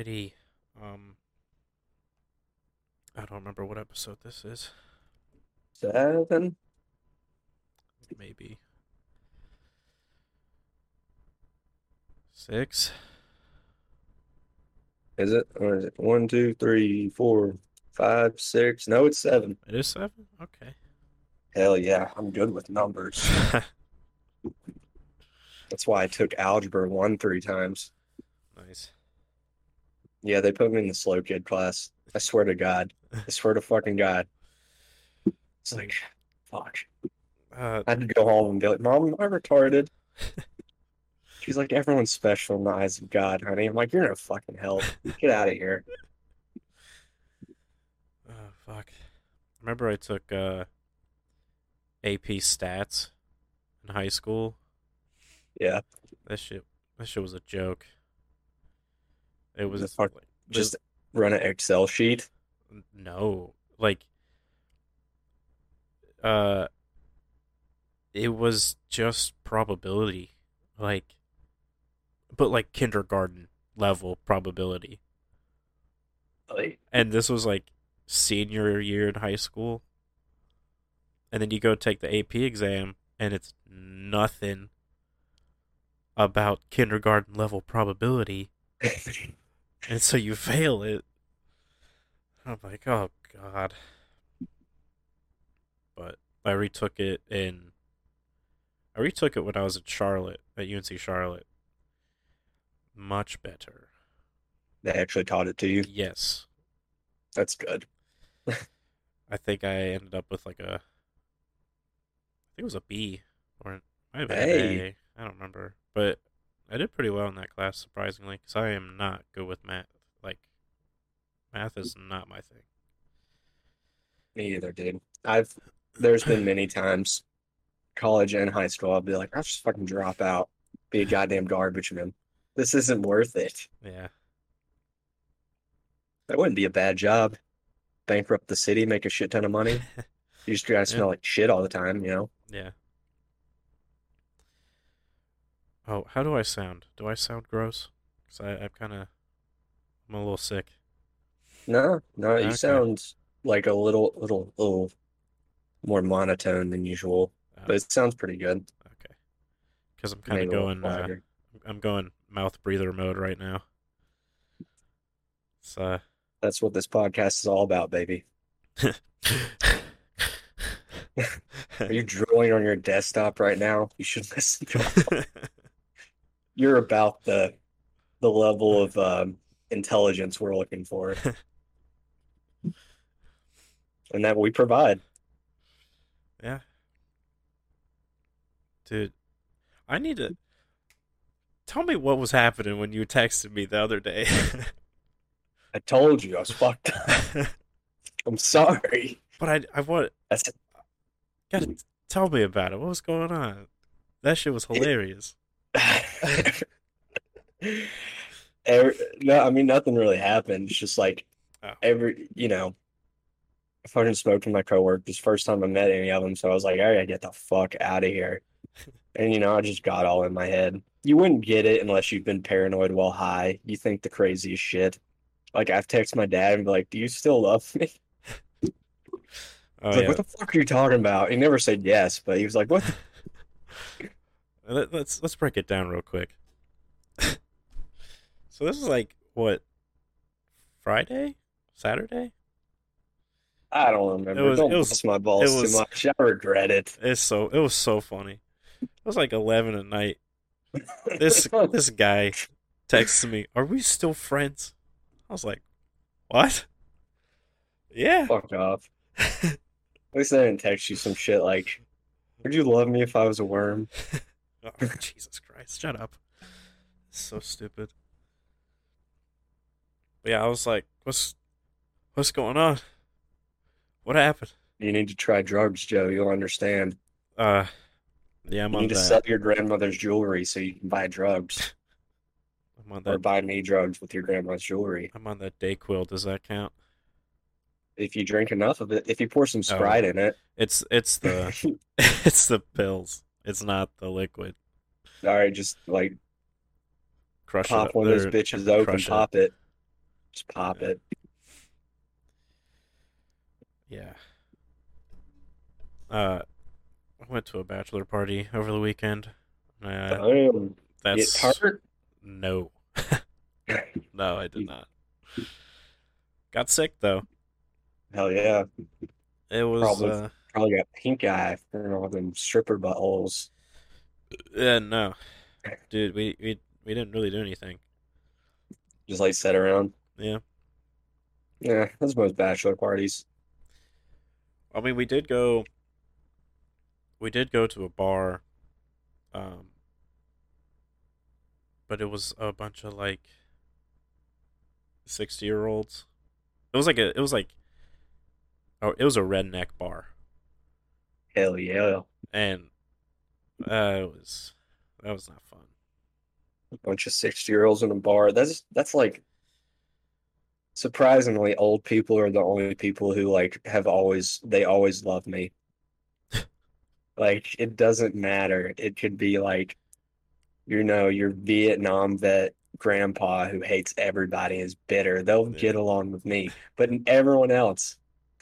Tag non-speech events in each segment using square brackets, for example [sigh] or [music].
Alrighty. Um I don't remember what episode this is. Seven. Maybe. Six. Is it? Or is it one, two, three, four, five, six? No, it's seven. It is seven? Okay. Hell yeah, I'm good with numbers. [laughs] That's why I took algebra one three times. Yeah, they put me in the slow kid class. I swear to God. I [laughs] swear to fucking God. It's like, fuck. Uh I had to go home and be like, Mom, am I retarded? [laughs] She's like, everyone's special in the eyes of God, honey. I'm like, you're in no fucking hell. Get out of here. [laughs] oh fuck. Remember I took uh AP stats in high school? Yeah. That shit that shit was a joke. It was fuck- like, Just run an Excel sheet. no like uh it was just probability like but like kindergarten level probability. Like, and this was like senior year in high school. And then you go take the AP exam and it's nothing about kindergarten level probability [laughs] and so you fail it. I'm like, oh god. But I retook it in. I retook it when I was at Charlotte at UNC Charlotte. Much better. they actually taught it to you. Yes, That's good. [laughs] I think I ended up with like a. I think it was a B, or have been Hey. an A. I don't remember, but I did pretty well in that class surprisingly, because I am not good with math. Like, math is not my thing. Me either, dude. I've there's been many times, college and high school, I'll be like, I'll just fucking drop out, be a goddamn garbage man. This isn't worth it. Yeah. That wouldn't be a bad job. Bankrupt the city, make a shit ton of money. [laughs] You just gotta smell like shit all the time, you know? Yeah. Oh, how do I sound? Do I sound gross? Cause I, I'm kind of, I'm a little sick. No, no, you Okay. sound like a little, little, little more monotone than usual, Oh, but it sounds pretty good. okay. Cause I'm kind Maybe of a little going, uh, quieter. I'm going mouth breather mode right now. So, That's what this podcast is all about, baby. [laughs] [laughs] Are you drooling on your desktop right now? You should listen to [laughs] You're about the the level of um, intelligence we're looking for, [laughs] and that we provide. yeah. Dude, I need to tell me what was happening when you texted me the other day. I told you I was fucked up. [laughs] I'm sorry. But I I want That's gotta tell me about it. What was going on? That shit was hilarious. Every, no, I mean nothing really happened. It's just like Oh. every, you know, I fucking smoked with my coworkers. First time I met any of them, so I was like, I gotta get the fuck out of here. And you know, I just got all in my head. You wouldn't get it unless you've been paranoid while high. You think the craziest shit. Like I've texted my dad and be like, "Do you still love me?" [laughs] Oh He's like, yeah. "What the fuck are you talking about?" He never said yes, but he was like, "What?" [laughs] the-" Let, let's let's break it down real quick. [laughs] so this is like what Friday, Saturday. I don't remember. It was- Don't it was- my balls it was- too much. I regret it. It's so it was so funny. It was like eleven at night. This [laughs] this guy texts me, "Are we still friends?" I was like, "What?" Yeah. Fuck off. At least I didn't text you some shit like, "Would you love me if I was a worm?" [laughs] Oh, [laughs] Jesus Christ! Shut up. So stupid. But yeah, I was like, "What's what's going on? What happened?" You need to try drugs, Joe. You'll understand. Uh, yeah, I'm You on need to sell your grandmother's jewelry so you can buy drugs, [laughs] I'm on that. or buy me drugs with your grandma's jewelry. I'm on that Dayquil. Does that count? If you drink enough of it, if you pour Oh. some Sprite in it, It's it's the [laughs] it's the pills. It's not the liquid. all right, just like Crush pop it. one of those bitches open, it. pop it. Just pop Yeah. it. Yeah. Uh, I went to a bachelor party over the weekend. Uh, Damn. that's Get hurt? no, [laughs] no, I did not. Got sick though. Hell yeah. It was Probably. uh, Probably got pink eye from all them stripper buttholes. uh no, dude. We we we didn't really do anything. Just like sit around. Yeah. Yeah, that's most bachelor parties. I mean, we did go. We did go to a bar, um, but it was a bunch of like sixty-year-olds. It was like a. It was like. Oh, it was a redneck bar, Hell yeah. and uh, it was that was not fun. A bunch of 60 year olds in a bar. That's that's like surprisingly old people are the only people who like have always they always love me. [laughs] Like it doesn't matter. It could be like you know, your Vietnam vet grandpa who hates everybody is bitter. They'll Yeah. get along with me. But everyone else,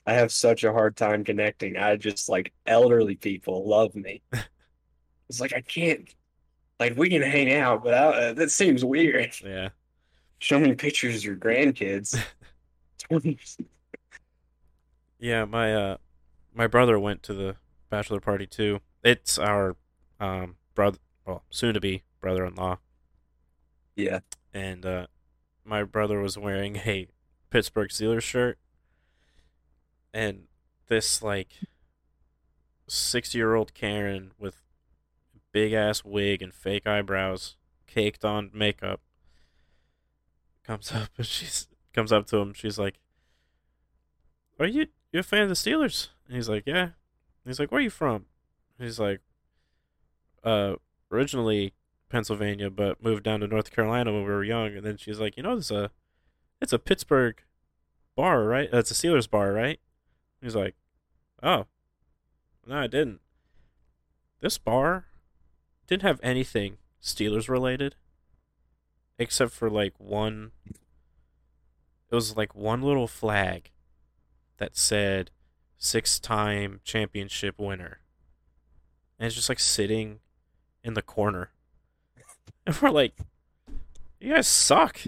I have such a hard time connecting. I just like elderly people love me. [laughs] It's like I can't like we can hang out, but I, uh, that seems weird. Yeah, Show me pictures of your grandkids. [laughs] yeah. My uh, my brother went to the bachelor party too. It's our um brother, well, soon to be brother-in-law. Yeah. and uh, my brother was wearing a Pittsburgh Steelers shirt, and this like sixty-year-old Karen with big ass wig and fake eyebrows, caked on makeup, comes [laughs] up and she's comes up to him. She's like, "Are you you a fan of the Steelers?" And he's like, "Yeah." And he's like, "Where are you from?" And he's like, "Uh, originally Pennsylvania, but moved down to North Carolina when we were young. And then she's like, you know, it's a, it's a Pittsburgh bar, right? It's a Steelers bar, right? He's like, oh, no, I didn't. This bar didn't have anything Steelers related, except for like one. It was like one little flag that said six-time championship winner, and it's just like sitting in the corner. [laughs] And we're like, you guys suck.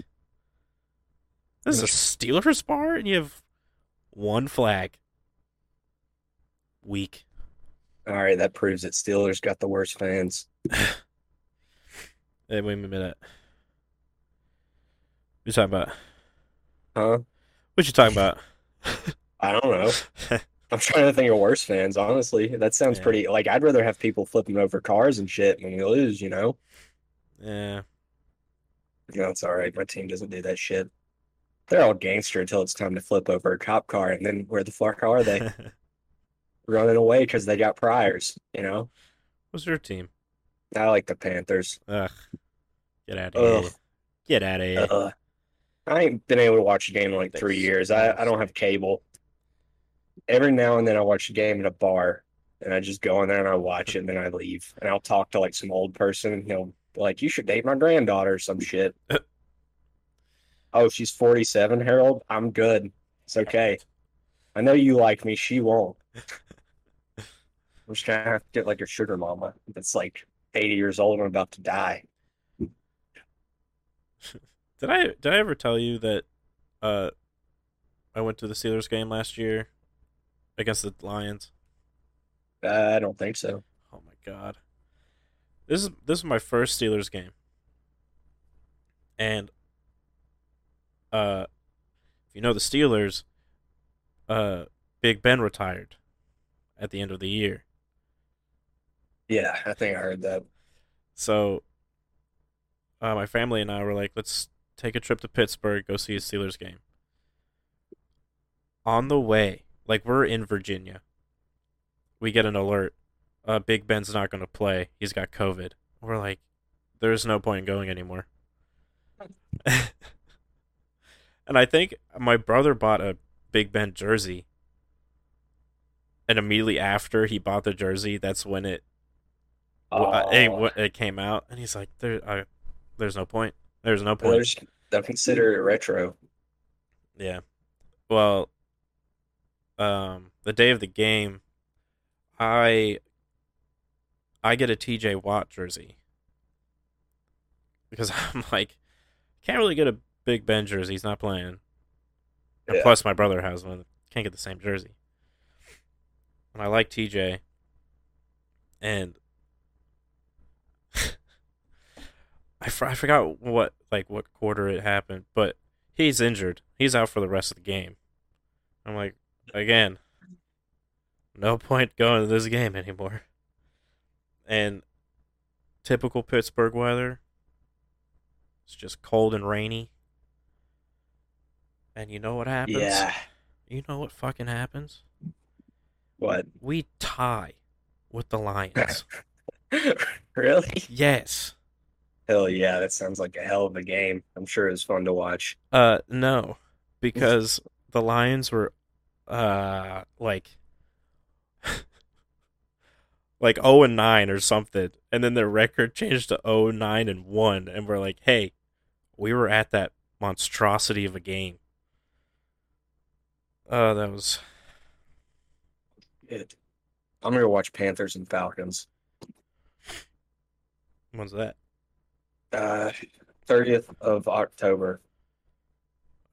This is a Steelers bar, and you have one flag. Weak. All right, that proves that Steelers got the worst fans. [laughs] Hey, wait a minute. What you talking about? Huh? What you talking about? [laughs] I don't know. [laughs] I'm trying to think of worse fans, honestly. That sounds Yeah. pretty like I'd rather have people flipping over cars and shit when we lose, you know? yeah. No, it's all right. My team doesn't do that shit. They're all gangster until it's time to flip over a cop car, and then where the fuck are they? Running away because they got priors, you know? What's your team? I like the Panthers. Ugh. Get out of here. Get out of here. Uh, I ain't been able to watch a game in like three years. I, I don't have cable. Every now and then I watch a game at a bar and I just go in there and I watch it and then I leave. And I'll talk to like some old person and he'll be like, You should date my granddaughter or some shit. [laughs] oh, she's 47, Harold? I'm good. It's okay. I know you like me. She won't. [laughs] I'm just gonna have to get like a sugar mama that's like 80 years old and about to die. [laughs] Did I did I ever tell you that uh I went to the Steelers game last year against the Lions? I don't think so. Oh my god. This is this is my first Steelers game. And uh if you know the Steelers, uh Big Ben retired at the end of the year. Yeah, I think I heard that. So uh, my family and I were like, let's take a trip to Pittsburgh, go see a Steelers game. On the way, like we're in Virginia, we get an alert. Uh, Big Ben's not going to play. He's got COVID. We're like, there's no point in going anymore. [laughs] and I think my brother bought a Big Ben jersey. And immediately after he bought the jersey, that's when it uh, it, Oh. it came out, and he's like, "There, uh, there's no point. There's no They'll, point." just- they'll consider it retro. Yeah. Well, um, the day of the game, I I get a TJ Watt jersey because [laughs] I'm like, can't really get a Big Ben jersey. He's not playing. And Yeah. plus, my brother has one. Can't get the same jersey. And I like TJ. And I, for, I forgot what like what quarter it happened, but he's injured. He's out for the rest of the game. I'm like, again, no point going to this game anymore. And typical Pittsburgh weather. It's just cold and rainy. And you know what happens? Yeah. You know what fucking happens? What? We tie with the Lions. [laughs] really? yes. Hell yeah, that sounds like a hell of a game. I'm sure it was fun to watch. Uh no, because [laughs] the Lions were uh like [laughs] like 0 and 9 or something and then their record changed to 0 9 and 1 and we're like, "Hey, we were at that monstrosity of a game." Uh that was It. I'm gonna watch Panthers and Falcons. when's that? Uh, 30th of October.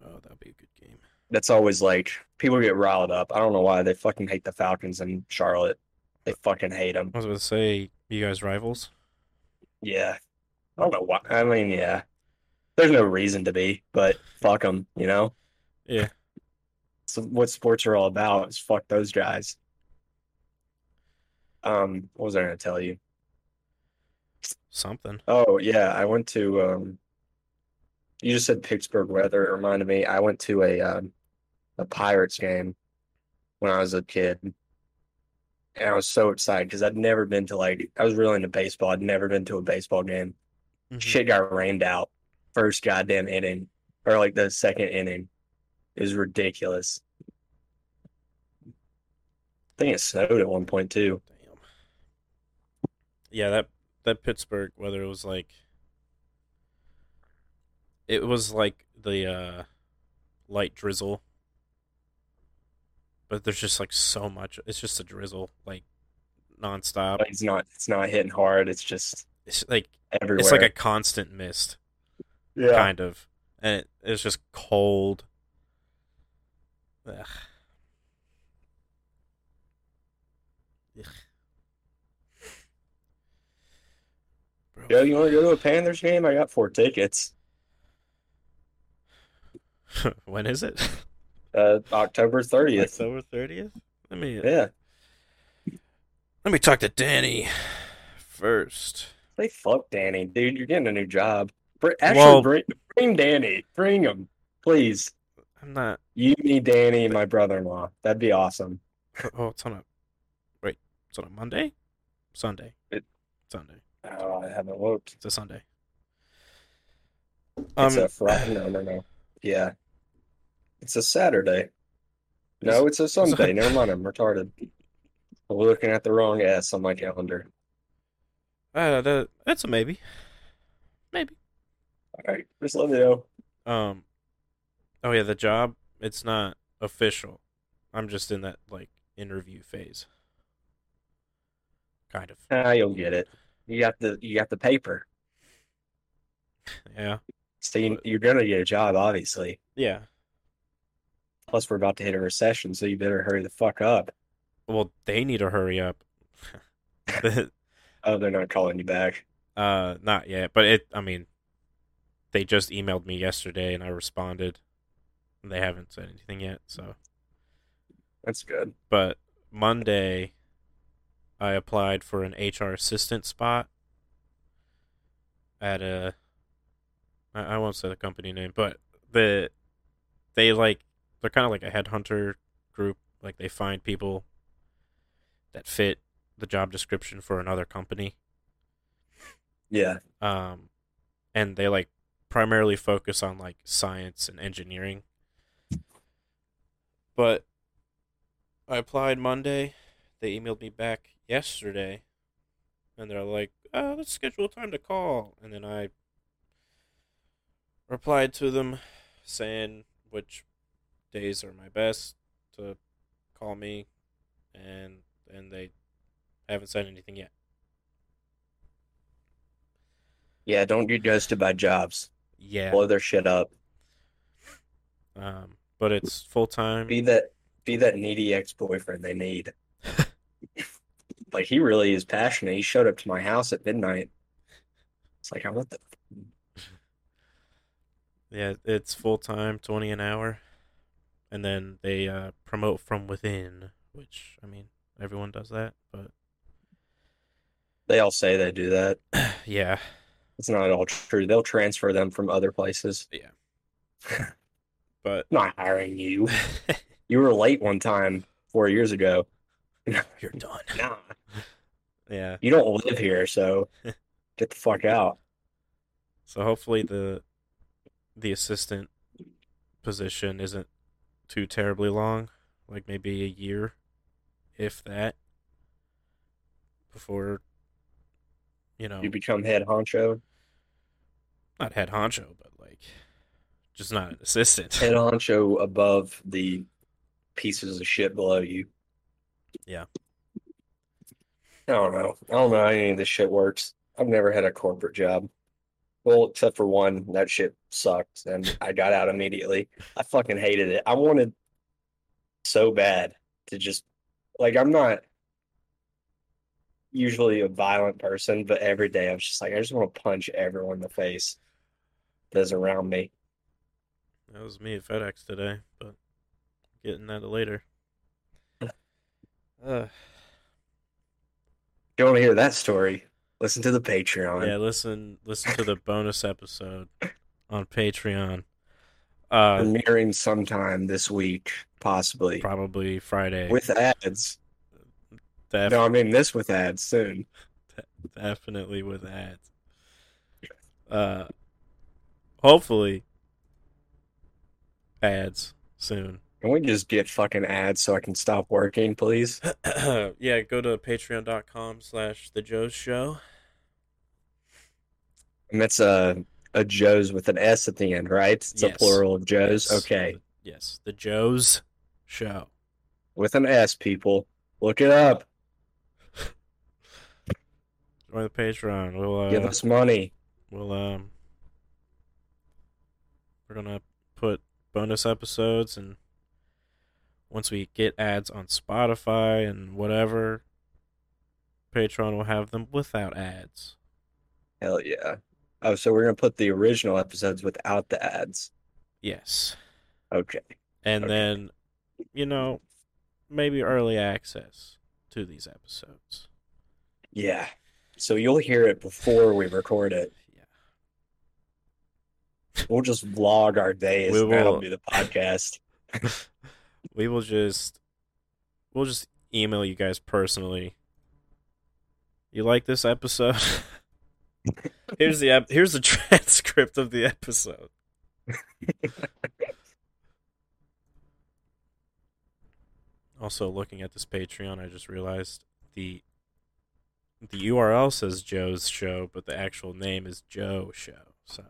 Oh, that'd be a good game. That's always like people get riled up. I don't know why they fucking hate the Falcons in Charlotte. They fucking hate them. I was to say you guys rivals? Yeah. I don't know why. I mean, yeah. There's no reason to be, but fuck them, you know? Yeah. So what sports are all about is fuck those guys. Um, what was I gonna tell you? Something. Oh yeah, I went to um you just said Pittsburgh weather. It reminded me I went to a um a Pirates game when I was a kid. And I was so excited because I'd never been to like I was really into baseball. I'd never been to a baseball game. Mhm. Shit got rained out first goddamn inning or like the second inning. It was ridiculous. I think it snowed at one point too. Damn. Yeah, that that Pittsburgh whether it was like it was like the uh light drizzle. But there's just like so much. It's just a drizzle like nonstop. It's not it's not hitting hard. It's just It's like everywhere. it's like a constant mist yeah. kind of. And it, it's just cold. Ugh. Ugh. Yo, you want to go to a Panthers game? I got four tickets. [laughs] when is it? Uh, October 30th. October thirtieth. Let me Yeah. let me talk to Danny first. Say fuck Danny, dude. You're getting a new job. Actually, Well- bring, bring Danny. Bring him, please. I'm not. You, me, Danny, and my brother-in-law. That'd be awesome. Oh, it's on a. Wait, it's on a Monday, Sunday. It- Sunday. Oh, I haven't looked. It's a Sunday. It's Um, a Friday. No, no, no. Yeah. It's a Saturday. No, it's a Sunday. Never mind. I'm retarded. I'm looking at the wrong S on my calendar. uh, that, that's a maybe. Maybe. All right, just let me know. Um. Oh yeah, the job. It's not official. I'm just in that like interview phase. Kind of. Ah, you'll get it. You got the you got the paper, Yeah. so you, you're gonna get a job, obviously. Yeah. Plus, we're about to hit a recession, so you better hurry the fuck up. Well, they need to hurry up. [laughs] Oh, they're not calling you back. uh, not yet, but it. I mean, they just emailed me yesterday, and I responded. And they haven't said anything yet. So, That's good. but Monday, I applied for an HR assistant spot at a. I I won't say the company name, but the they like they're kind of like a headhunter group. Like they find people that fit the job description for another company. Yeah. um, and they like primarily focus on like science and engineering. But I applied Monday. They emailed me back yesterday, and they're like, uh, "Let's schedule a time to call." And then I replied to them saying which days are my best to call me, and and they haven't said anything yet. Yeah, don't get ghosted by jobs. Yeah. Blow their shit up. Um, but it's full time. Be that be that needy ex-boyfriend they need. Like he really is passionate. He showed up to my house at midnight. It's like I want the [laughs] Yeah, it's full time, twenty an hour, and then they uh, promote from within, which I mean everyone does that, but they all say they do that. [clears throat] yeah, It's not at all true. They'll transfer them from other places. yeah. [laughs] but Not hiring you. [laughs] You were late one time four years ago. [laughs] you're done. Nah, Yeah, you don't live here, so [laughs] get the fuck out. so hopefully the the assistant position isn't too terribly long, like maybe a year, if that, before you know You become head honcho. not head honcho, but like just not an assistant. Head honcho above the pieces of shit below you. Yeah. I don't know. I don't know how any of this shit works. I've never had a corporate job. Well, except for one, that shit sucked and I got out immediately. I fucking hated it. I wanted so bad to just like I'm not usually a violent person, but every day I was just like I just want to punch everyone in the face that's around me. That was me at FedEx today, but getting that later. Uh, want to hear that story? Listen to the Patreon. yeah, listen listen to the bonus episode on Patreon. Uh Premiering sometime this week, possibly. probably Friday. With ads. Def- No, I mean this with ads soon. definitely with ads. Uh hopefully ads soon. Can we just get fucking ads so I can stop working, please? [clears throat] yeah, go to patreon.com slash the Joe's show. And that's a a Joe's with an S at the end, right? It's a plural of Joe's. Yes. Okay. Yes, the Joe's show. With an S, people. Look it up. [laughs] Join the Patreon. We'll uh, Give us money. we'll um we're gonna put bonus episodes and once we get ads on Spotify and whatever, Patreon will have them without ads. Hell yeah. Oh, so we're gonna put the original episodes without the ads. Yes. Okay. And Okay. then, you know, maybe early access to these episodes. Yeah. So you'll hear it before we record it. [sighs] Yeah. We'll just vlog our days. We and That'll will. be the podcast. [laughs] we will just we'll just email you guys personally. You like this episode? [laughs] here's the ep- here's the [laughs] transcript of the episode. [laughs] also, looking at this Patreon, I just realized the the URL says Joe's show, but the actual name is Joe Show. So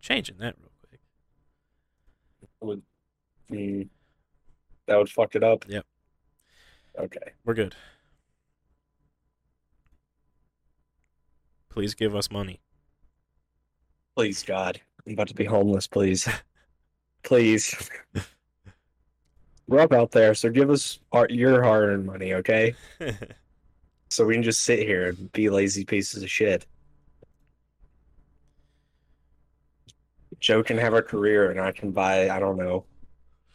changing that real quick. Would, mm, that would fuck it up. Yep. Okay. We're good. Please give us money. Please, God. I'm about to be homeless, please. [laughs] please. We're up out there, so give us our, your hard earned money, okay? [laughs] So we can just sit here and be lazy pieces of shit. Joe can have a career and I can buy, I don't know,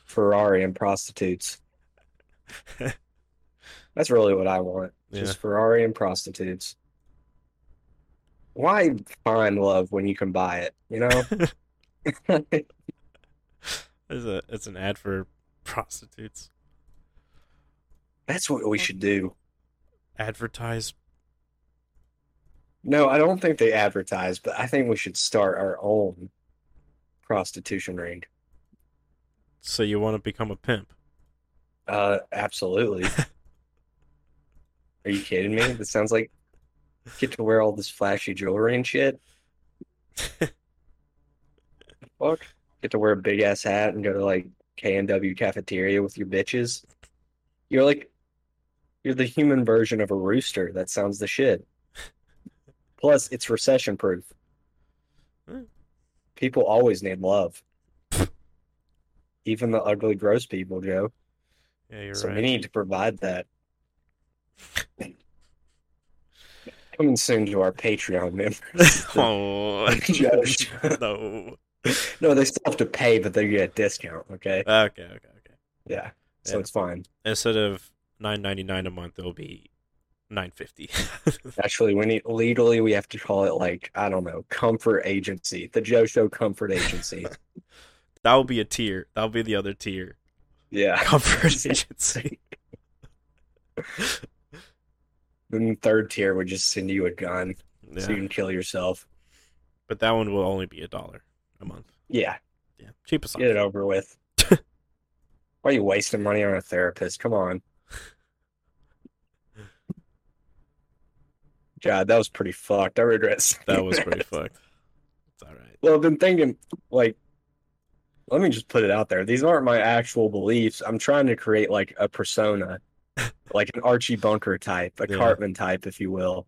Ferrari and prostitutes. That's really what I want. Just Ferrari and prostitutes. Why find love when you can buy it, you know? [laughs] [laughs] it's a it's an ad for prostitutes. That's what we should do. Advertise. No, I don't think they advertise, but I think we should start our own prostitution ring. So you want to become a pimp? Uh, absolutely. [laughs] Are you kidding me? This sounds like get to wear all this flashy jewelry and shit. Fuck. Get to wear a big ass hat and go to like K and W cafeteria with your bitches. You're like you're the human version of a rooster. That sounds the shit. Plus, it's recession proof. Hmm. People always need love. Even the ugly, gross people, Joe. Yeah, you're right so right. we need to provide that. Coming soon to our Patreon members. [laughs] oh, [laughs] Judge. [laughs] no. no, they still have to pay, but they get a discount. Okay. Okay, okay, okay. Yeah. So Yeah. it's fine. Instead of nine ninety nine a month, it'll be nine fifty. Actually, we need legally we have to call it like I don't know, comfort agency, the Joe Show Comfort Agency. That will be a tier. That'll be the other tier. Yeah. [laughs] Comfort agency. [laughs] Then third tier would just send you a gun Yeah. so you can kill yourself. But that one will only be a dollar a month. Yeah. Yeah, cheapest. Get it over with. [laughs] Why are you wasting money on a therapist? Come on. God, that was pretty fucked. I regret That was pretty fucked. It's all right. Well, I've been thinking, like, let me just put it out there. These aren't my actual beliefs. I'm trying to create like a persona, [laughs] like an Archie Bunker type, a Yeah. Cartman type, if you will.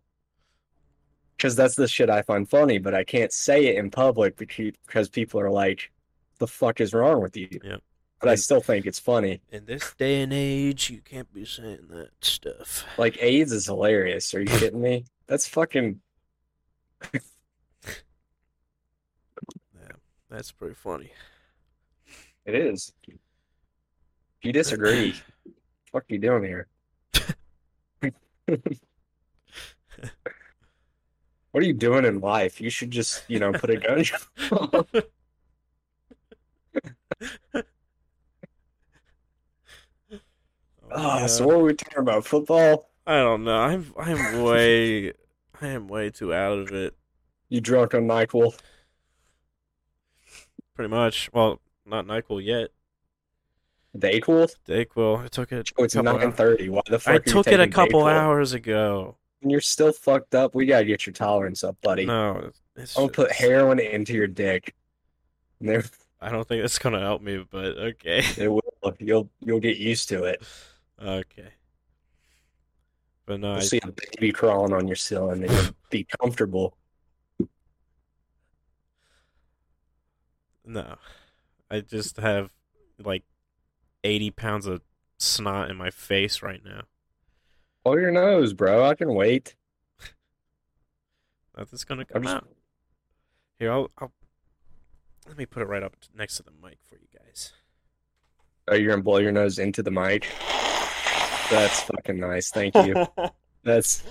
Because that's the shit I find funny, but I can't say it in public because people are like, the fuck is wrong with you? Yeah. But I still think it's funny. In this day and age, you can't be saying that stuff. Like, AIDS is hilarious. Are you kidding me? That's fucking. [laughs] Yeah, that's pretty funny. It is. If you disagree, [laughs] what are you doing here? [laughs] What are you doing in life? You should just, you know, put a gun. in your mouth. [laughs] Oh, ah, so what are we talking about? Football? I don't know. I'm I'm way I am way too out of it. You drunk on NyQuil? Pretty much. Well, not Nyquil yet. Dayquil? Dayquil. I took it. Oh, it's nine thirty. Why the fuck? I took it a couple hours ago. And you're still fucked up. We gotta get your tolerance up, buddy. No, it's I'm gonna put heroin into your dick. There, I don't think that's gonna help me, but okay. [laughs] it will. You'll you'll get used to it. okay. But no, You'll I, see a baby crawling on your ceiling, and you'll be comfortable. no. I just have like 80 pounds of snot in my face right now. Pull your nose, bro. I can wait. [laughs] Nothing's gonna come just- out. Here, I'll, I'll let me put it right up next to the mic for you guys. Oh, you're gonna blow your nose into the mic. [laughs] That's fucking nice. Thank you. [laughs] That's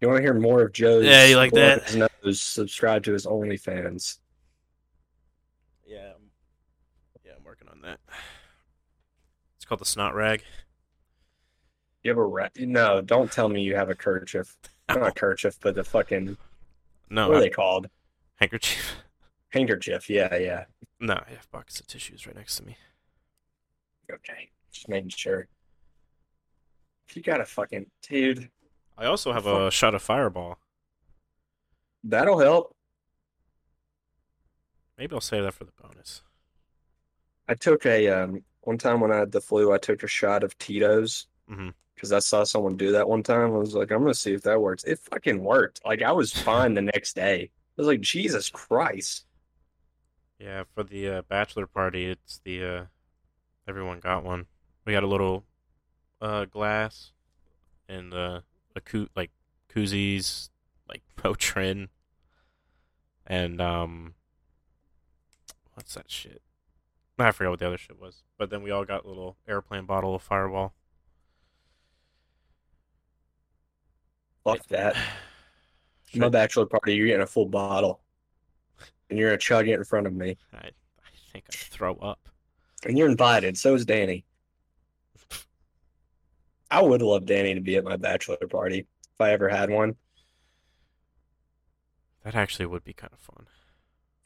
You want to hear more of Joe's? Yeah, you like that? His nose, subscribe to his OnlyFans. Yeah, I'm, yeah, I'm working on that. It's called the snot rag. You have a ra- no? Don't tell me you have a kerchief. [laughs] Not a kerchief, but the fucking No, what are I- they called? handkerchief. Handkerchief. Yeah, yeah. No, I have pockets of tissues right next to me. Okay, just making sure. If you got a fucking dude, I also have a shot of Fireball. that'll help. Maybe I'll save that for the bonus. I took a um one time when I had the flu, I took a shot of Tito's because I saw someone do that one time. I was like, I'm gonna see if that works. It fucking worked. Like I was fine the next day. I was like, Jesus Christ. Yeah, for the uh, bachelor party, it's the uh, everyone got one. We got a little uh, glass and a coo- like koozies, like [laughs] Motrin, and um, what's that shit? I forgot what the other shit was. But then we all got a little airplane bottle of Fireball. Fuck that. [sighs] My bachelor party, you're getting a full bottle. And you're gonna chug it in front of me. I, I think I'd throw up. And you're invited, so is Danny. I would love Danny to be at my bachelor party if I ever had one. That actually would be kind of fun.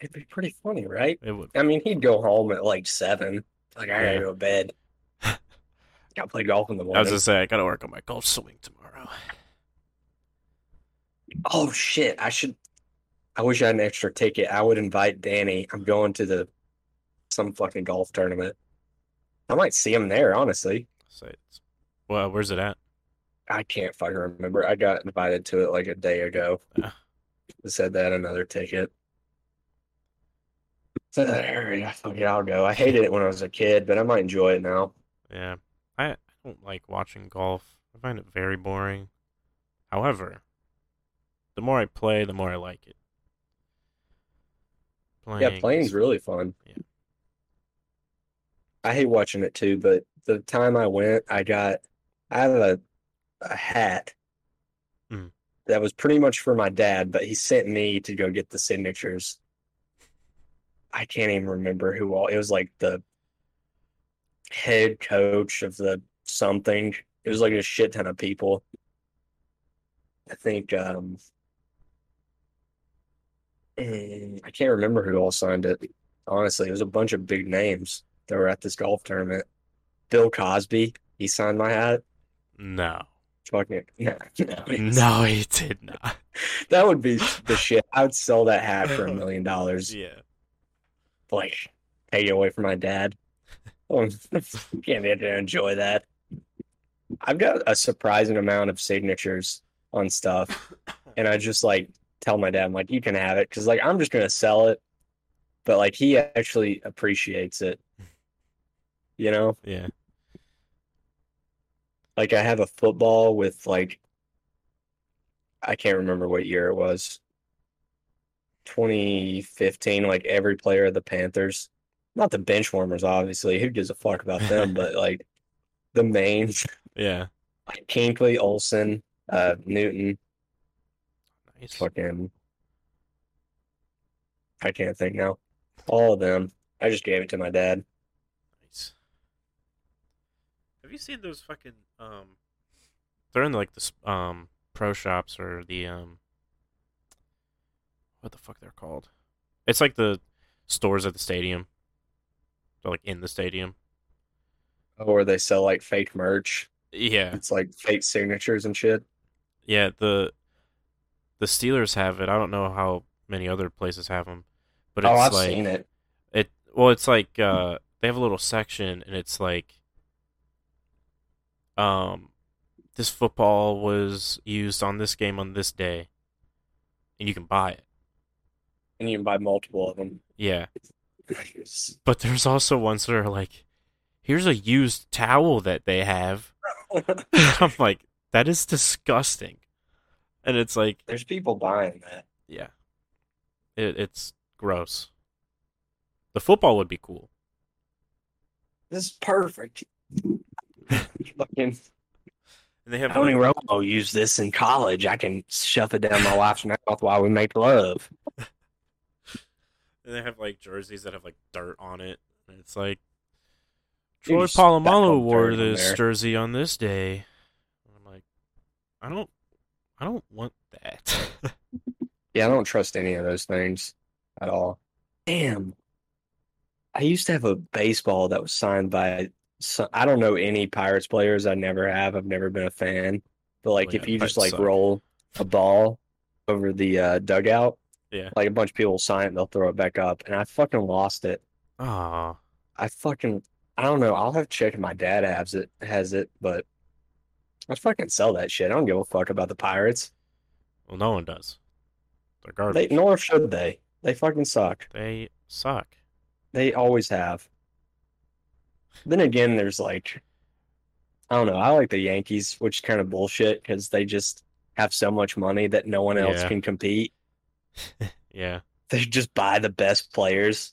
It'd be pretty funny, right? It would. I mean, he'd go home at like seven. Like, I gotta Yeah. go to bed. [laughs] Gotta play golf in the morning. I was gonna say I gotta work on my golf swing tomorrow. Oh shit! I should. I wish I had an extra ticket. I would invite Danny. I'm going to the some fucking golf tournament. I might see him there. Honestly, Say it's, well, where's it at? I can't fucking remember. I got invited to it like a day ago. Ah. It said that another ticket. So there, yeah, fuck I'll go. I hated it when I was a kid, but I might enjoy it now. Yeah, I, don't like watching golf. I find it very boring. However, the more I play, the more I like it. Playing Yeah, Playing playing's is- really fun. Yeah. I hate watching it too, but the time I went, I got I have a a hat Mm. that was pretty much for my dad, but he sent me to go get the signatures. I can't even remember who all it was like the head coach of the something. It was like a shit ton of people. I think um I can't remember who all signed it. Honestly, it was a bunch of big names that were at this golf tournament. Bill Cosby, he signed my hat. No, Fucking no, no, no, he did not. That would be the shit. I would sell that hat for a [laughs] million dollars. Yeah, Like, take it away from my dad. [laughs] Oh, [laughs] can't get to enjoy that. I've got a surprising amount of signatures on stuff, and I just like tell my dad, I'm like, you can have it, because like I'm just gonna sell it, but like he actually appreciates it. You know, yeah. Like I have a football with like I can't remember what year it was. 2015, like every player of the Panthers, not the bench warmers, obviously. Who gives a fuck about them? [laughs] But like the mains, Yeah, like Kuechly, Olsen, uh, Newton, nice. fucking. I can't think now. All of them. I just gave it to my dad. Nice. Have you seen those fucking um? They're in like the um pro shops or the um. What the fuck they're called? It's like the stores at the stadium. They're like in the stadium. Or they sell like fake merch. Yeah, It's like fake signatures and shit. yeah. The the Steelers have it. I don't know how many other places have them, but it's Oh, I've like seen it. it. Well, it's like uh, they have a little section, and it's like, um, this football was used on this game on this day, and you can buy it. And you can buy multiple of them. Yeah, [laughs] but there's also ones that are like, here's a used towel that they have. [laughs] I'm like, that is disgusting, and it's like, There's people buying that. yeah, it, it's gross. The football would be cool. This is perfect. Fucking And they have Tony like, Romo used this in college. I can shove it down my wife's mouth while we make love. and they have like jerseys that have like dirt on it. And it's like Troy Polamalu wore this jersey on this day. And I'm like, I don't, I don't want that. [laughs] Yeah, I don't trust any of those things at all. Damn. I used to have a baseball that was signed by so, I don't know any Pirates players. I never have. I've never been a fan. But like Oh, if you just like suck. roll a ball over the uh, dugout, yeah. like a bunch of people will sign it and they'll throw it back up. And I fucking lost it. Ah, I fucking I don't know. I'll have to check if my dad has it has it, but I'd fucking sell that shit. I don't give a fuck about the Pirates. well, no one does. They're They garbage. nor should they. They fucking suck. They suck. They always have. Then again, there's like, I don't know. I like the Yankees, which is kind of bullshit because they just have so much money that no one else Yeah. can compete. [laughs] Yeah. They just buy the best players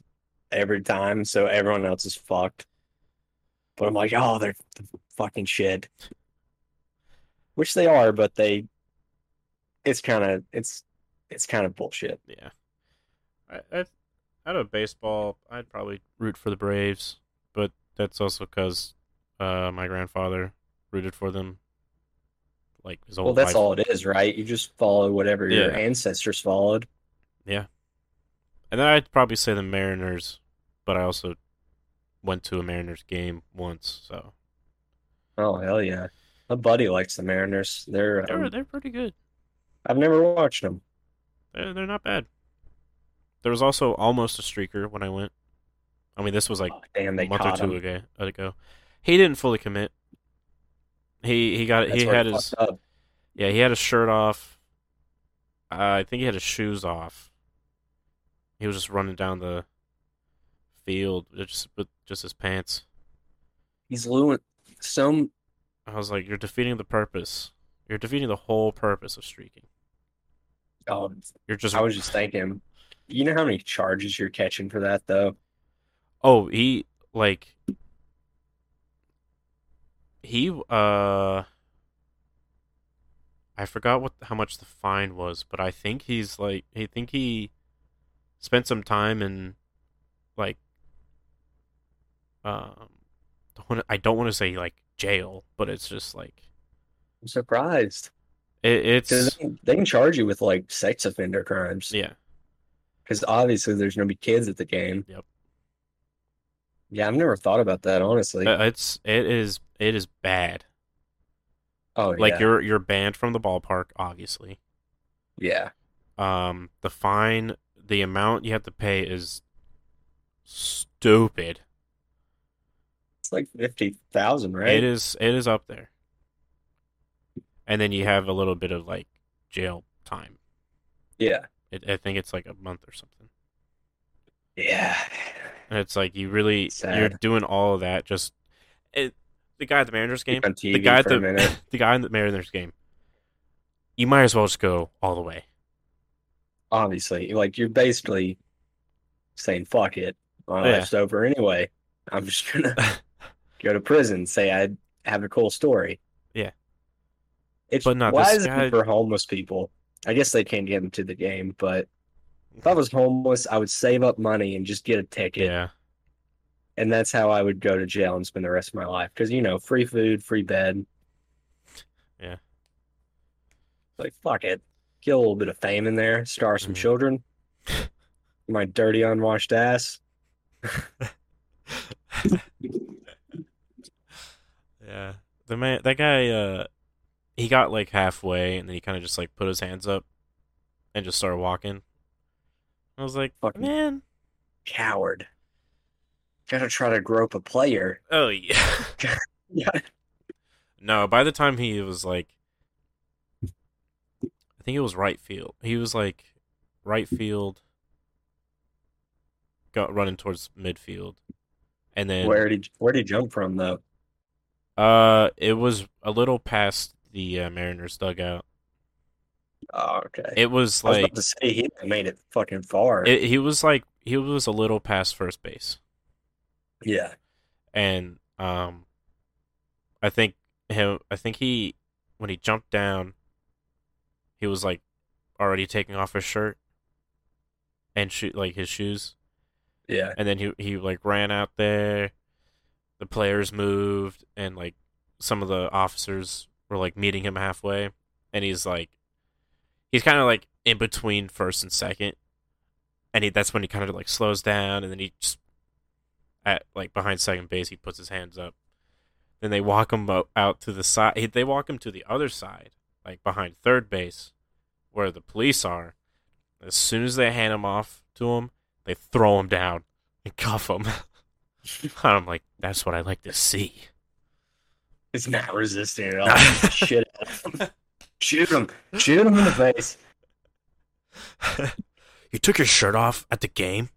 every time, so everyone else is fucked. But I'm like, oh, they're fucking shit. Which they are, but they, it's kind of, it's, it's kind of bullshit. Yeah. I, I, out of baseball, I'd probably root for the Braves, but that's also because uh, my grandfather rooted for them. Like his whole Well, that's life. all it is, right? You just follow whatever your ancestors followed. Yeah. And then I'd probably say the Mariners, but I also went to a Mariners game once, so Oh hell yeah! My buddy likes the Mariners. They're they're um, they're pretty good. I've never watched them. They're, they're not bad. There was also almost a streaker when I went. I mean, this was like Oh, damn, a month or two him. ago. ago. He didn't fully commit. He he got That's he had he his yeah he had his shirt off. Uh, I think he had his shoes off. He was just running down the field with just with just his pants. He's doing some. I was like, you're defeating the purpose. You're defeating the whole purpose of streaking. Oh, You're just I was just thinking. You know how many charges you're catching for that though? Oh, he like he uh I forgot what how much the fine was, but I think he's like I think he spent some time in like um I don't want to say like jail, but it's just like I'm surprised. it, it's they can, they can charge you with like sex offender crimes. yeah. Because obviously there's gonna be kids at the game. Yep. Yeah, I've never thought about that honestly. Uh, It's it is it is bad. oh Like yeah, you're you're banned from the ballpark, obviously. yeah. Um, the fine, the amount you have to pay is stupid. It's like fifty thousand, right? It is it is up there. And then you have a little bit of like jail time. Yeah, It, I think it's like a month or something. yeah. And it's like you really you're doing all of that just it, the guy at the Mariners game, the guy at the [laughs] the guy in the Mariners game. You might as well just go all the way. Obviously, like you're basically saying "fuck it," my Yeah. life's over anyway. I'm just gonna [laughs] go to prison. Say I have a cool story. Yeah. It's But not why this is guy- it for homeless people? I guess they can't get into the game, but if I was homeless, I would save up money and just get a ticket, Yeah. and that's how I would go to jail and spend the rest of my life. Because you know, free food, free bed. Yeah. Like fuck it, get a little bit of fame in there, star some Mhm. children. [laughs] My dirty, unwashed ass. Yeah. The man that guy uh he got like halfway and then he kind of just like put his hands up and just started walking. I was like, Fucking- "Man, Coward. Gotta try to grope a player. oh yeah." [laughs] [laughs] Yeah. no, by the time he was like I think it was right field. He was like right field got running towards midfield. And then Where did where did he jump from though? uh it was a little past the uh, Mariners dugout. Oh, okay. It was I was like about to say he made it fucking far. It, he was like he was a little past first base, yeah. and um, I think him. I think he when he jumped down, he was like already taking off his shirt and shoot like his shoes, Yeah. and then he he like ran out there. The players moved, and like some of the officers were like meeting him halfway, and he's like, he's kind of like in between first and second, and he that's when he kind of like slows down, and then he just at like behind second base, he puts his hands up. Then they walk him out to the side. They walk him to the other side, like behind third base, where the police are. As soon as they hand him off to him, they throw him down and cuff him. [laughs] I'm like, that's what I like to see. It's not resisting at all. [laughs] Shit. Out of him. Shoot him. Shoot him in the face. [laughs] you took your shirt off at the game.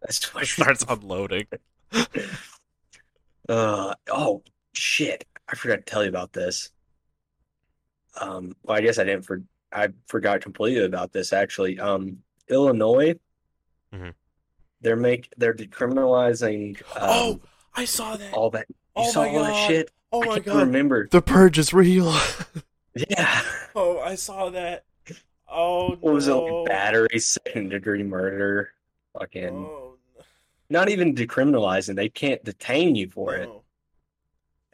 That's [laughs] Starts unloading. [laughs] Uh oh shit! I forgot to tell you about this. Um, well, I guess I didn't for I forgot completely about this actually. Um, Illinois, Mhm. they're make they're decriminalizing um, oh, I saw that. all that. You Oh saw all that shit? Oh I my can't god. remember. The purge is real. [laughs] Yeah. oh, I saw that. Oh What was it like battery, second degree murder? Fucking Oh, not even decriminalizing. They can't detain you for it.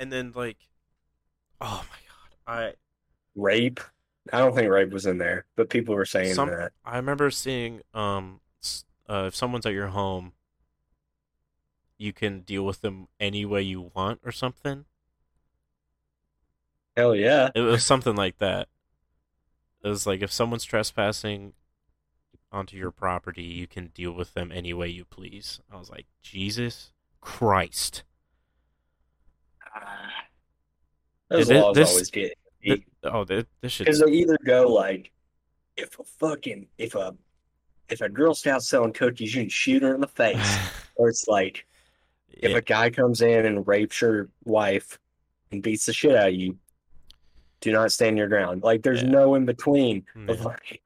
And then like, oh my god, I Rape. I don't think rape was in there, but people were saying Some- that. I remember seeing um uh, if someone's at your home, you can deal with them any way you want or something. Hell yeah. It was something like that. It was like if someone's trespassing onto your property, you can deal with them any way you please. I was like, Jesus Christ. [sighs] Those laws this- always get Th- oh, th- this shit. because they either go like, if a fucking if a if a Girl Scout selling cookies, you can shoot her in the [laughs] face, or it's like if a guy comes in and rapes your wife and beats the shit out of you, do not stand your ground. Like there's Yeah. no in between. Yeah. Mm-hmm. like,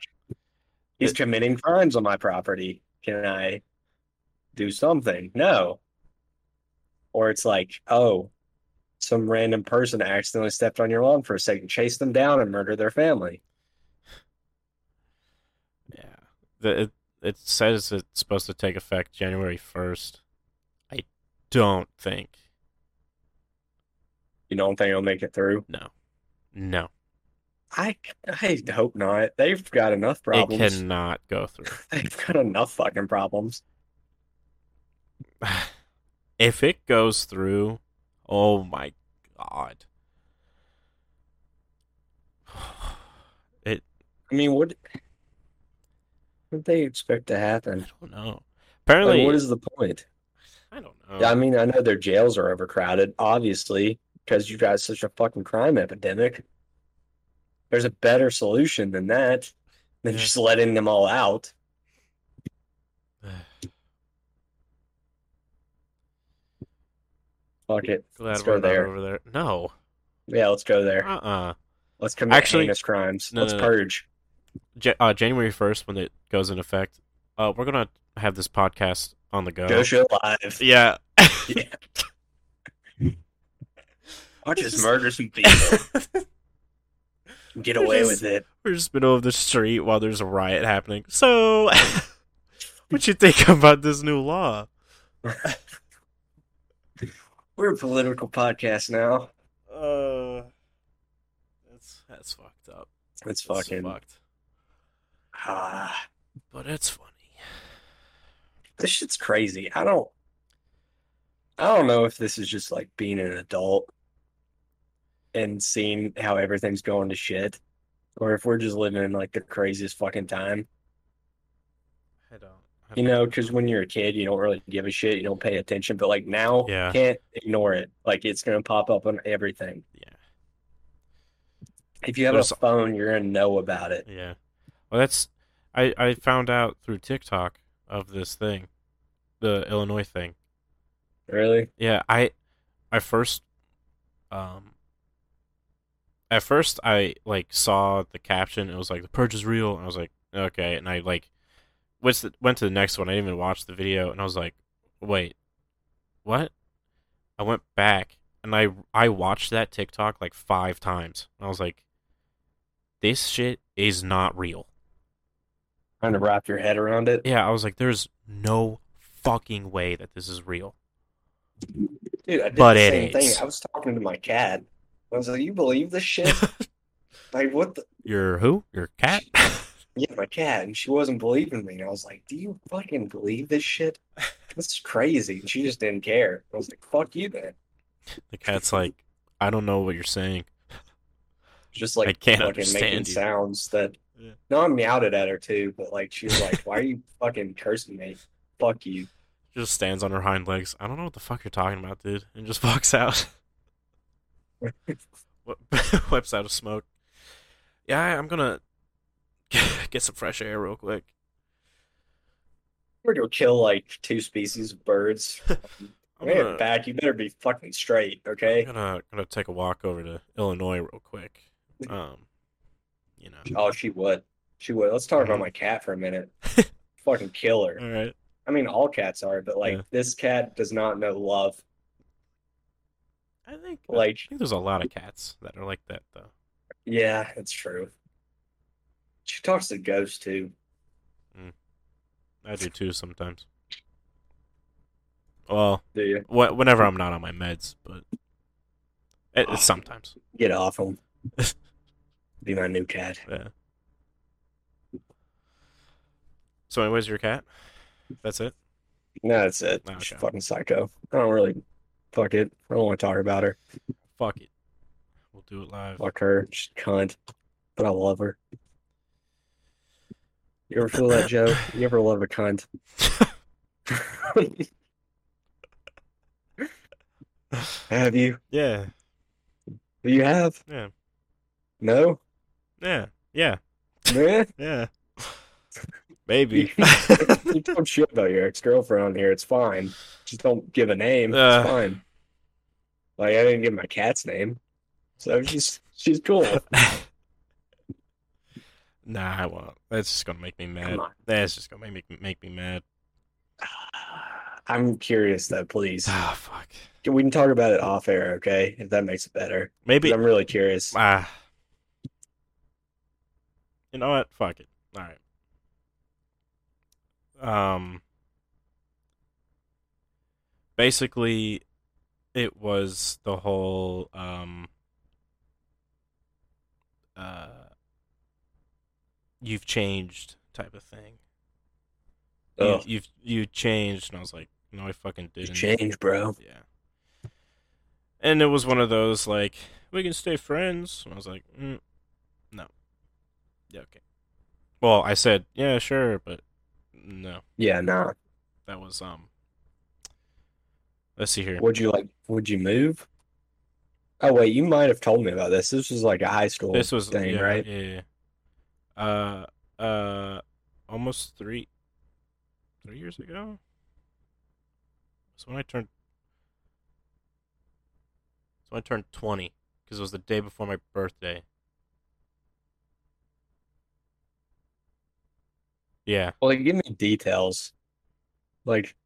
he's committing crimes on my property. Can I do something? No. Or it's like, oh, some random person accidentally stepped on your lawn for a second, chase them down and murder their family. Yeah. The, it, it says it's supposed to take effect January 1st. I don't think. You don't think it'll make it through? No. No. I I hope not. They've got enough It problems. cannot go through. [laughs] They've got enough fucking problems. [sighs] if it goes through, oh my god. [sighs] It I mean, what what they expect to happen? I don't know. Like, Apparently what is the point? I don't know. I mean, I know their jails are overcrowded, obviously, because you got such a fucking crime epidemic. There's a better solution than that, than just letting them all out. [sighs] Fuck it. [sighs] Glad Let's we're go there. over there. No. Yeah, let's go there. Uh-uh. Let's commit Actually- heinous crimes. no, let's no, no. purge. Ja- uh, January 1st when it goes in effect, uh, we're going to have this podcast on the go. Go show live. Yeah. [laughs] Yeah. I'll just murder some people. [laughs] Get away Just- with it. We're just middle of the street while there's a riot happening. So, [laughs] what you think about this new law? [laughs] We're a political podcast now. Uh, that's that's fucked up. It's fucking. fucked. Ah, But it's funny. this shit's crazy. I don't. I don't know if this is just like being an adult and seeing how everything's going to shit, or if we're just living in like the craziest fucking time. I don't. I You know, because when you're a kid, you don't really give a shit. You don't pay attention. But like now, Yeah. you can't ignore it. Like it's gonna pop up on everything. Yeah. If you have There's- a phone, you're gonna know about it. Yeah. Well, that's I I found out through TikTok of this thing, the Illinois thing. Really? Yeah, I I first um at first I like saw the caption, it was like the purge is real, and I was like, okay, and I like went to, went to the next one. I didn't even watch the video and I was like, wait. What? I went back and I I watched that TikTok like five times. And I was like, this shit is not real. Trying to wrap your head around it. Yeah, I was like, there's no fucking way that this is real. Dude, I did But the same thing. I was talking to my cat. I was like, "You believe this shit?" [laughs] like, what the? Your who? Your cat? [laughs] Yeah, my cat, and she wasn't believing me. And I was like, "Do you fucking believe this shit? This is crazy." And she just didn't care. I was like, "Fuck you, then." the cat's like, I don't know what you're saying. Just like I can't fucking understand making you. sounds that. Yeah. No, I meowed it at her too, but like she was like, "Why are you [laughs] fucking cursing me? Fuck you." Just stands on her hind legs. I don't know what the fuck you're talking about, dude, and just walks out. Wh- Whips out of smoke. Yeah, I'm gonna [laughs] get some fresh air real quick. We're gonna kill like two species of birds. [laughs] I'm gonna, back, you better be fucking straight, okay? I'm gonna gonna take a walk over to Illinois real quick. [laughs] Um, you know. Oh, she would. She would. Let's talk about Mhm. my cat for a minute. fucking kill her. All right. I mean, all cats are, but like Yeah. this cat does not know love. I think Like, I think there's a lot of cats that are like that though. yeah, it's true. She talks to ghosts too. Hmm. I do too sometimes. Well, Do you wh- whenever I'm not on my meds, but it, it's ah, sometimes. get off them? [laughs] Be my new cat. Yeah. So, anyways, your cat? That's it. No, that's it. Oh, She's fucking psycho. I don't really. Fuck it. I don't want to talk about her. Fuck it. We'll do it live. Fuck her. She's cunt. But I love her. You ever feel that, Joe? [coughs] You ever love a cunt? [laughs] Have you? yeah. Do you have? Yeah. No? Yeah. Yeah. Man? [laughs] Yeah. [laughs] Maybe. [laughs] you talk shit about your ex-girlfriend on here. It's fine. Just don't give a name. Uh. It's fine. Like I didn't give my cat's name. So she's she's cool. [laughs] nah, I won't. That's just gonna make me mad. That's just gonna make me make me mad. [sighs] I'm curious though, please. Ah, fuck. We can talk about it off air, okay? If that makes it better. Maybe. I'm really curious. Ah. You know what? Fuck it. All right. Um. Basically, it was the whole um. Uh. You've changed type of thing. Oh. You, you've you changed, and I was like, no, I fucking didn't. change, bro. Yeah. And it was one of those like we can stay friends. And I was like, mm, no. Yeah, okay. Well, I said yeah, sure, but no. Yeah, nah. That was um. Let's see here. Would you like would you move? Oh wait, you might have told me about this. This was like a high school This was thing, yeah, right? Yeah, yeah. Uh, uh, almost three, three years ago. So when I turned, so when I turned twenty, because it was the day before my birthday. Yeah, Well, like, give me details, like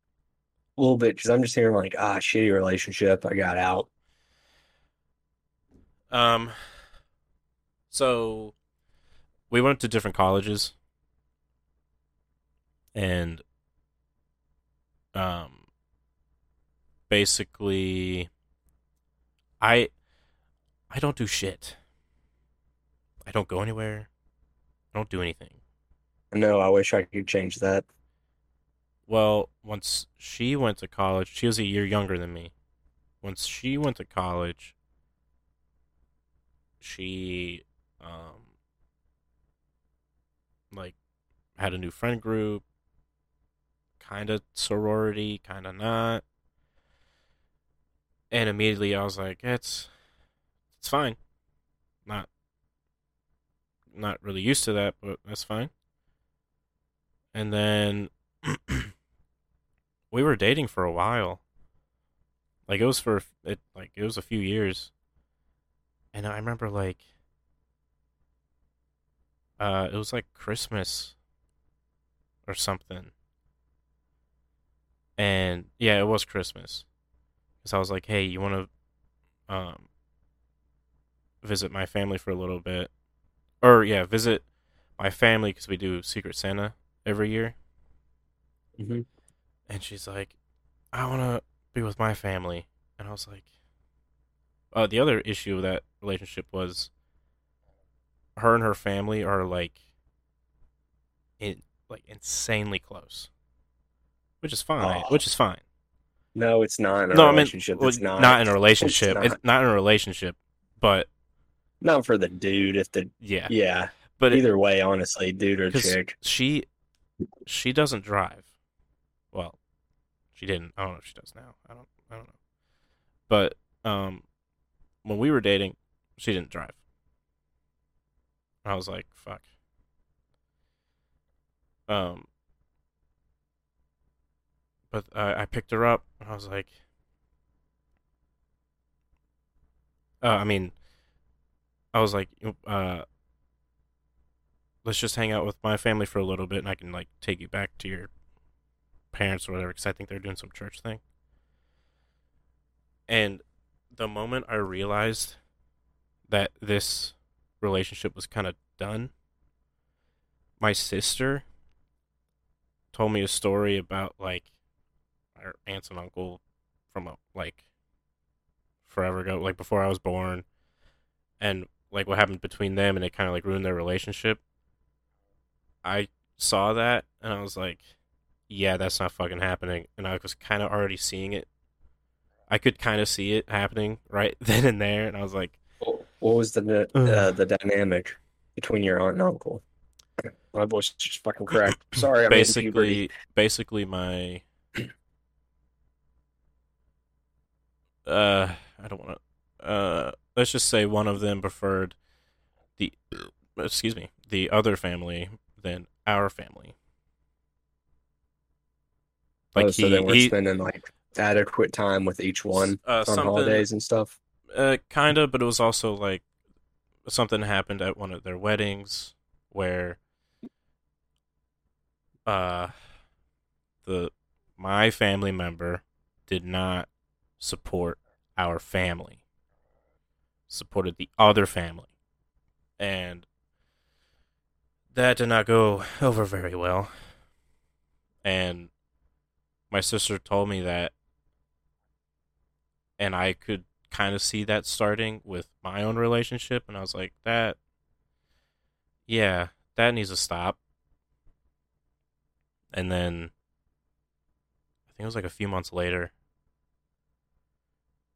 a little bit, because I'm just hearing like, ah, shitty relationship. I got out. Um, so we went to different colleges, and um, basically, I I don't do shit. I don't go anywhere. I don't do anything. No, I wish I could change that. Well, once she went to college, she was a year younger than me. Once she went to college, she um like had a new friend group, kind of sorority, kind of not. And immediately I was like, it's it's fine. Not not really used to that, but that's fine. And then [clears throat] we were dating for a while. Like it was for it like it was a few years. And I remember like uh it was like Christmas or something. And yeah, it was Christmas. Cuz I was like, "Hey, you want to um visit my family for a little bit, or yeah, visit my family because we do Secret Santa every year. hmm And she's like, "I want to be with my family," and I was like, uh, the other issue of that relationship was her and her family are like, in like insanely close, which is fine. Oh. Which is fine. No, it's not in a no, I mean, relationship. it's not. not in a relationship. It's It's not in a relationship, but Not for the dude. If the yeah, yeah. but it- Either way, honestly, dude or chick. she she doesn't drive. Well, she didn't. I don't know if she does now. I don't. I don't know. But um, when we were dating, she didn't drive. I was like, fuck. Um, but I, I picked her up. I was like, uh, I mean, I was like, uh, let's just hang out with my family for a little bit, and I can like take you back to your parents or whatever, because I think they're doing some church thing. And the moment I realized that this relationship was kind of done, my sister told me a story about like our aunts and uncle from a, like forever ago, like before I was born, and like what happened between them, and it kind of like ruined their relationship. I saw that and I was like, yeah, that's not fucking happening. And I was kind of already seeing it. I could kind of see it happening [laughs] right then and there, and I was like, What was the [sighs] uh, the dynamic between your aunt and uncle? My voice is just fucking cracked. [laughs] Sorry, I'm basically, basically my, uh, I don't want to, uh, let's just say one of them preferred the, excuse me, the other family than our family. Like Oh, so they he, were he spending like adequate time with each one uh, on holidays and stuff. Uh, kind of, but it was also like something happened at one of their weddings where uh the my family member did not support our family. Supported the other family. And that did not go over very well. And my sister told me that and I could kind of see that starting with my own relationship and I was like that yeah that needs to stop and then I think it was like a few months later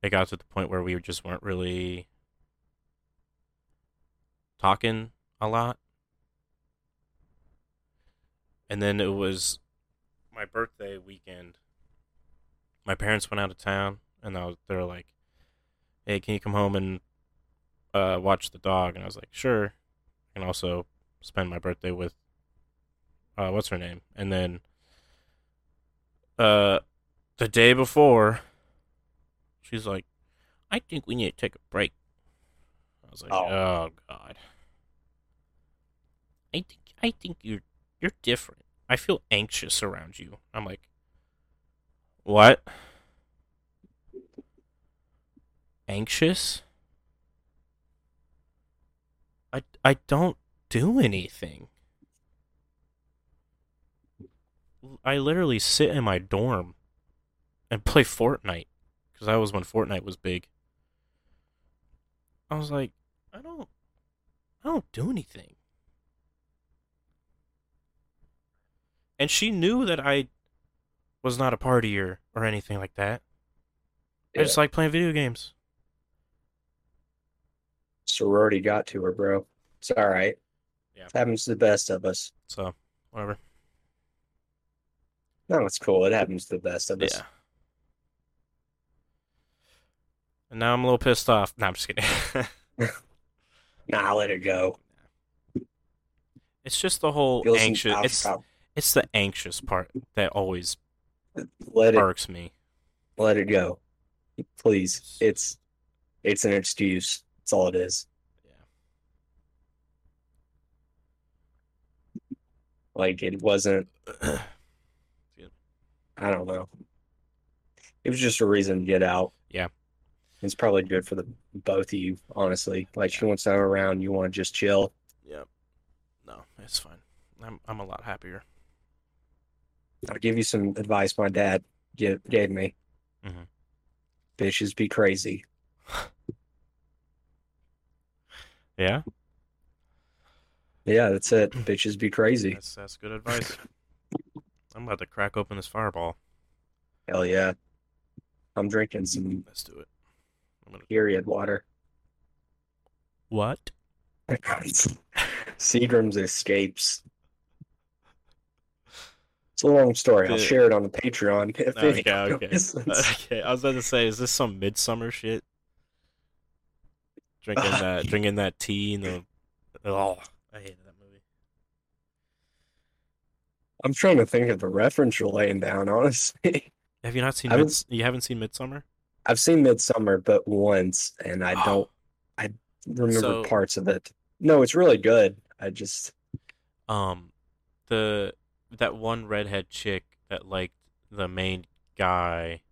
it got to the point where we just weren't really talking a lot and then it was my birthday weekend my parents went out of town and I was, they were like hey, can you come home and uh, watch the dog? And I was like, sure. And also spend my birthday with, uh, what's her name? And then, uh, the day before, she's like, I think we need to take a break. I was like, Oh. oh, God. I think I think you're you're different. I feel anxious around you. I'm like, what? anxious. I I don't do anything. I literally sit in my dorm and play Fortnite because that was when Fortnite was big. I was like, I don't I don't do anything. And she knew that I was not a partier or anything like that. I just like playing video games. Sorority got to her, bro. It's all right. Yeah. It happens to the best of us. So, whatever. No, it's cool. It happens to the best of us. Yeah. And now I'm a little pissed off. No, I'm just kidding. [laughs] [laughs] Nah, I'll let it go. it's just the whole Feels anxious. It's. It's the anxious part that always Let it irks me. let it go. Please. It's it's an excuse. That's all it is. Yeah. Like it wasn't [clears throat] I don't know. It was just a reason to get out. Yeah. It's probably good for the both of you, honestly. Like she wants to have around, you want to just chill. Yeah. No, it's fine. I'm I'm a lot happier. I'll give you some advice my dad gave, gave me. Mhm. Bitches be crazy. Yeah, Yeah, that's it. Bitches be crazy. that's that's good advice. [laughs] I'm about to crack open this fireball. Hell yeah. I'm drinking some Let's do it. I'm gonna. period water. What? [laughs] Seagram's escapes. It's a long story. I'll share it on the Patreon. If Okay, okay, [laughs] [laughs] okay. I was about to say, is this some Midsommar shit? Drinking [laughs] that, drinking that tea and the. Oh, I hated that movie. I'm trying to think of the reference you're laying down, honestly. Have you not seen? Mid- you haven't seen Midsommar? I've seen Midsommar but once and I Oh. don't I remember So- parts of it. No, it's really good. I just Um, the that one redhead chick that liked the main guy.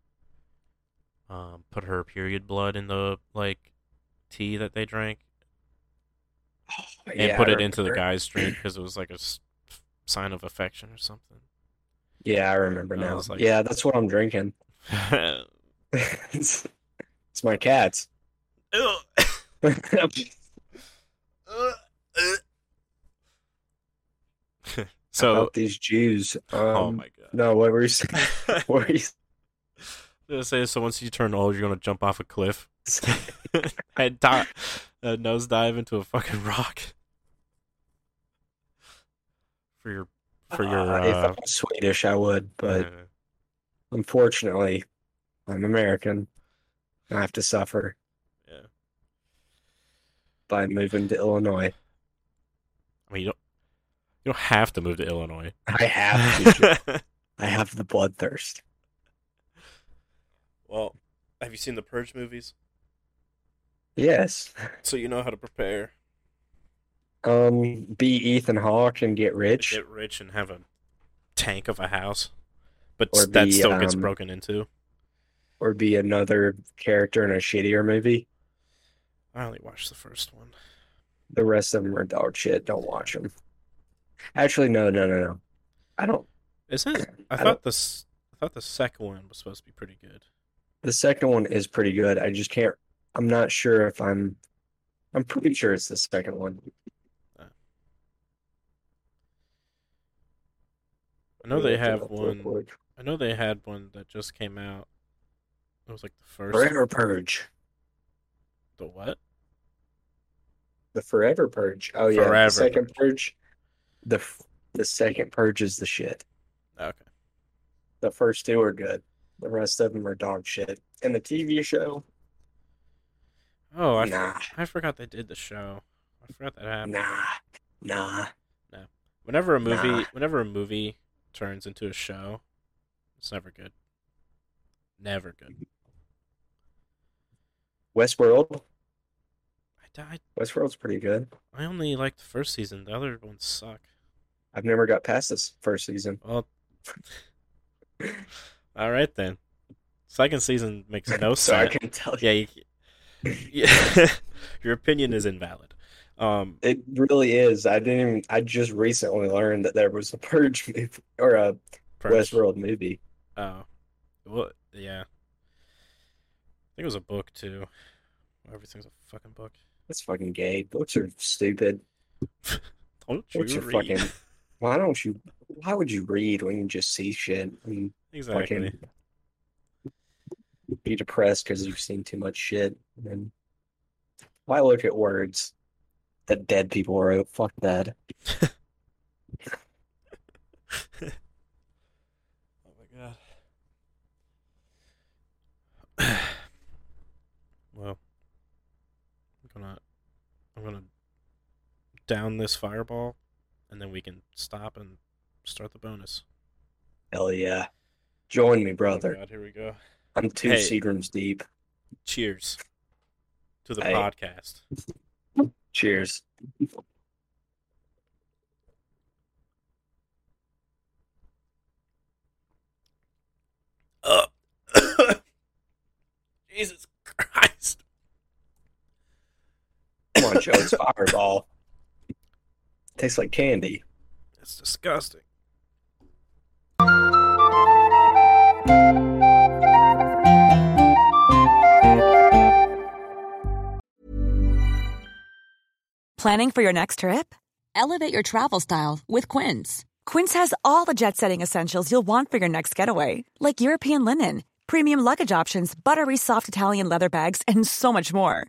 Um, put her period blood in the like tea that they drank and yeah, put I it into the guy's drink [clears throat] because it was like a s- sign of affection or something. Yeah, I remember I now. was like- yeah, that's what I'm drinking. [laughs] it's, it's my cats. [laughs] [laughs] So, About these Jews. Um, oh my god. No, what were you saying? [laughs] [laughs] What were you gonna say, so once you turn old, you're gonna jump off a cliff [laughs] and di- uh, nose dive into a fucking rock for your for your. Uh, if I Uh, was Swedish, I would, but uh, unfortunately, I'm American. I have to suffer yeah. by moving to Illinois. I mean, you don't you don't have to move to Illinois. I have to. [laughs] I have the bloodthirst. well, have you seen the Purge movies? Yes. So you know how to prepare, Um, be Ethan Hawke and get rich. get rich, and have a tank of a house, but Or that be, still gets um, broken into. or be another character in a shittier movie. I only watched the first one. The rest of them are dog shit. Don't watch them. Actually, no, no, no, no. I don't. Isn't [coughs] I, I thought this I thought the second one was supposed to be pretty good. The second one is pretty good. I just can't. I'm not sure if I'm. I'm pretty sure it's the second one. I know they have one. I know they had one that just came out. It was like the first. Forever Purge. The what? The Forever Purge. Oh yeah, Forever the second Purge. The the second Purge is the shit. Okay. The first two are good. The rest of them are dog shit. And the TV show, Oh, I, nah, I forgot they did the show. I forgot that happened. nah, nah. Nah. Whenever a movie, Nah. whenever a movie turns into a show, it's never good. Never good. Westworld. I. Westworld's pretty good. I only like the first season. The other ones suck. I've never got past this first season. Well, [laughs] all right then. Second season makes no [laughs] so I sense. can tell you, Yeah, you, yeah. [laughs] your opinion is invalid. Um, it really is. I didn't. Even, I just recently learned that there was a Purge movie or a Purge. Westworld movie. Oh, well, yeah. I think it was a book too. Everything's a fucking book. That's fucking gay. Books are stupid. [laughs] Don't Books you are read? fucking. [laughs] Why don't you? Why would you read when you just see shit and exactly. fucking be depressed because you've seen too much shit? And why look at words that dead people wrote? Fuck that. [laughs] Oh my god. well, I'm gonna I'm gonna down this fireball, and then we can stop and start the bonus. Hell yeah. Join me, Oh brother. God, here we go. I'm two Hey. Seagrams deep. Cheers to the Hey. podcast. Cheers. Uh, [coughs] Jesus Christ. Joe, it's Fireball. Tastes like candy. It's disgusting. Planning for your next trip? Elevate your travel style with Quince. Quince has all the jet setting essentials you'll want for your next getaway, like European linen, premium luggage options, buttery soft Italian leather bags, and so much more.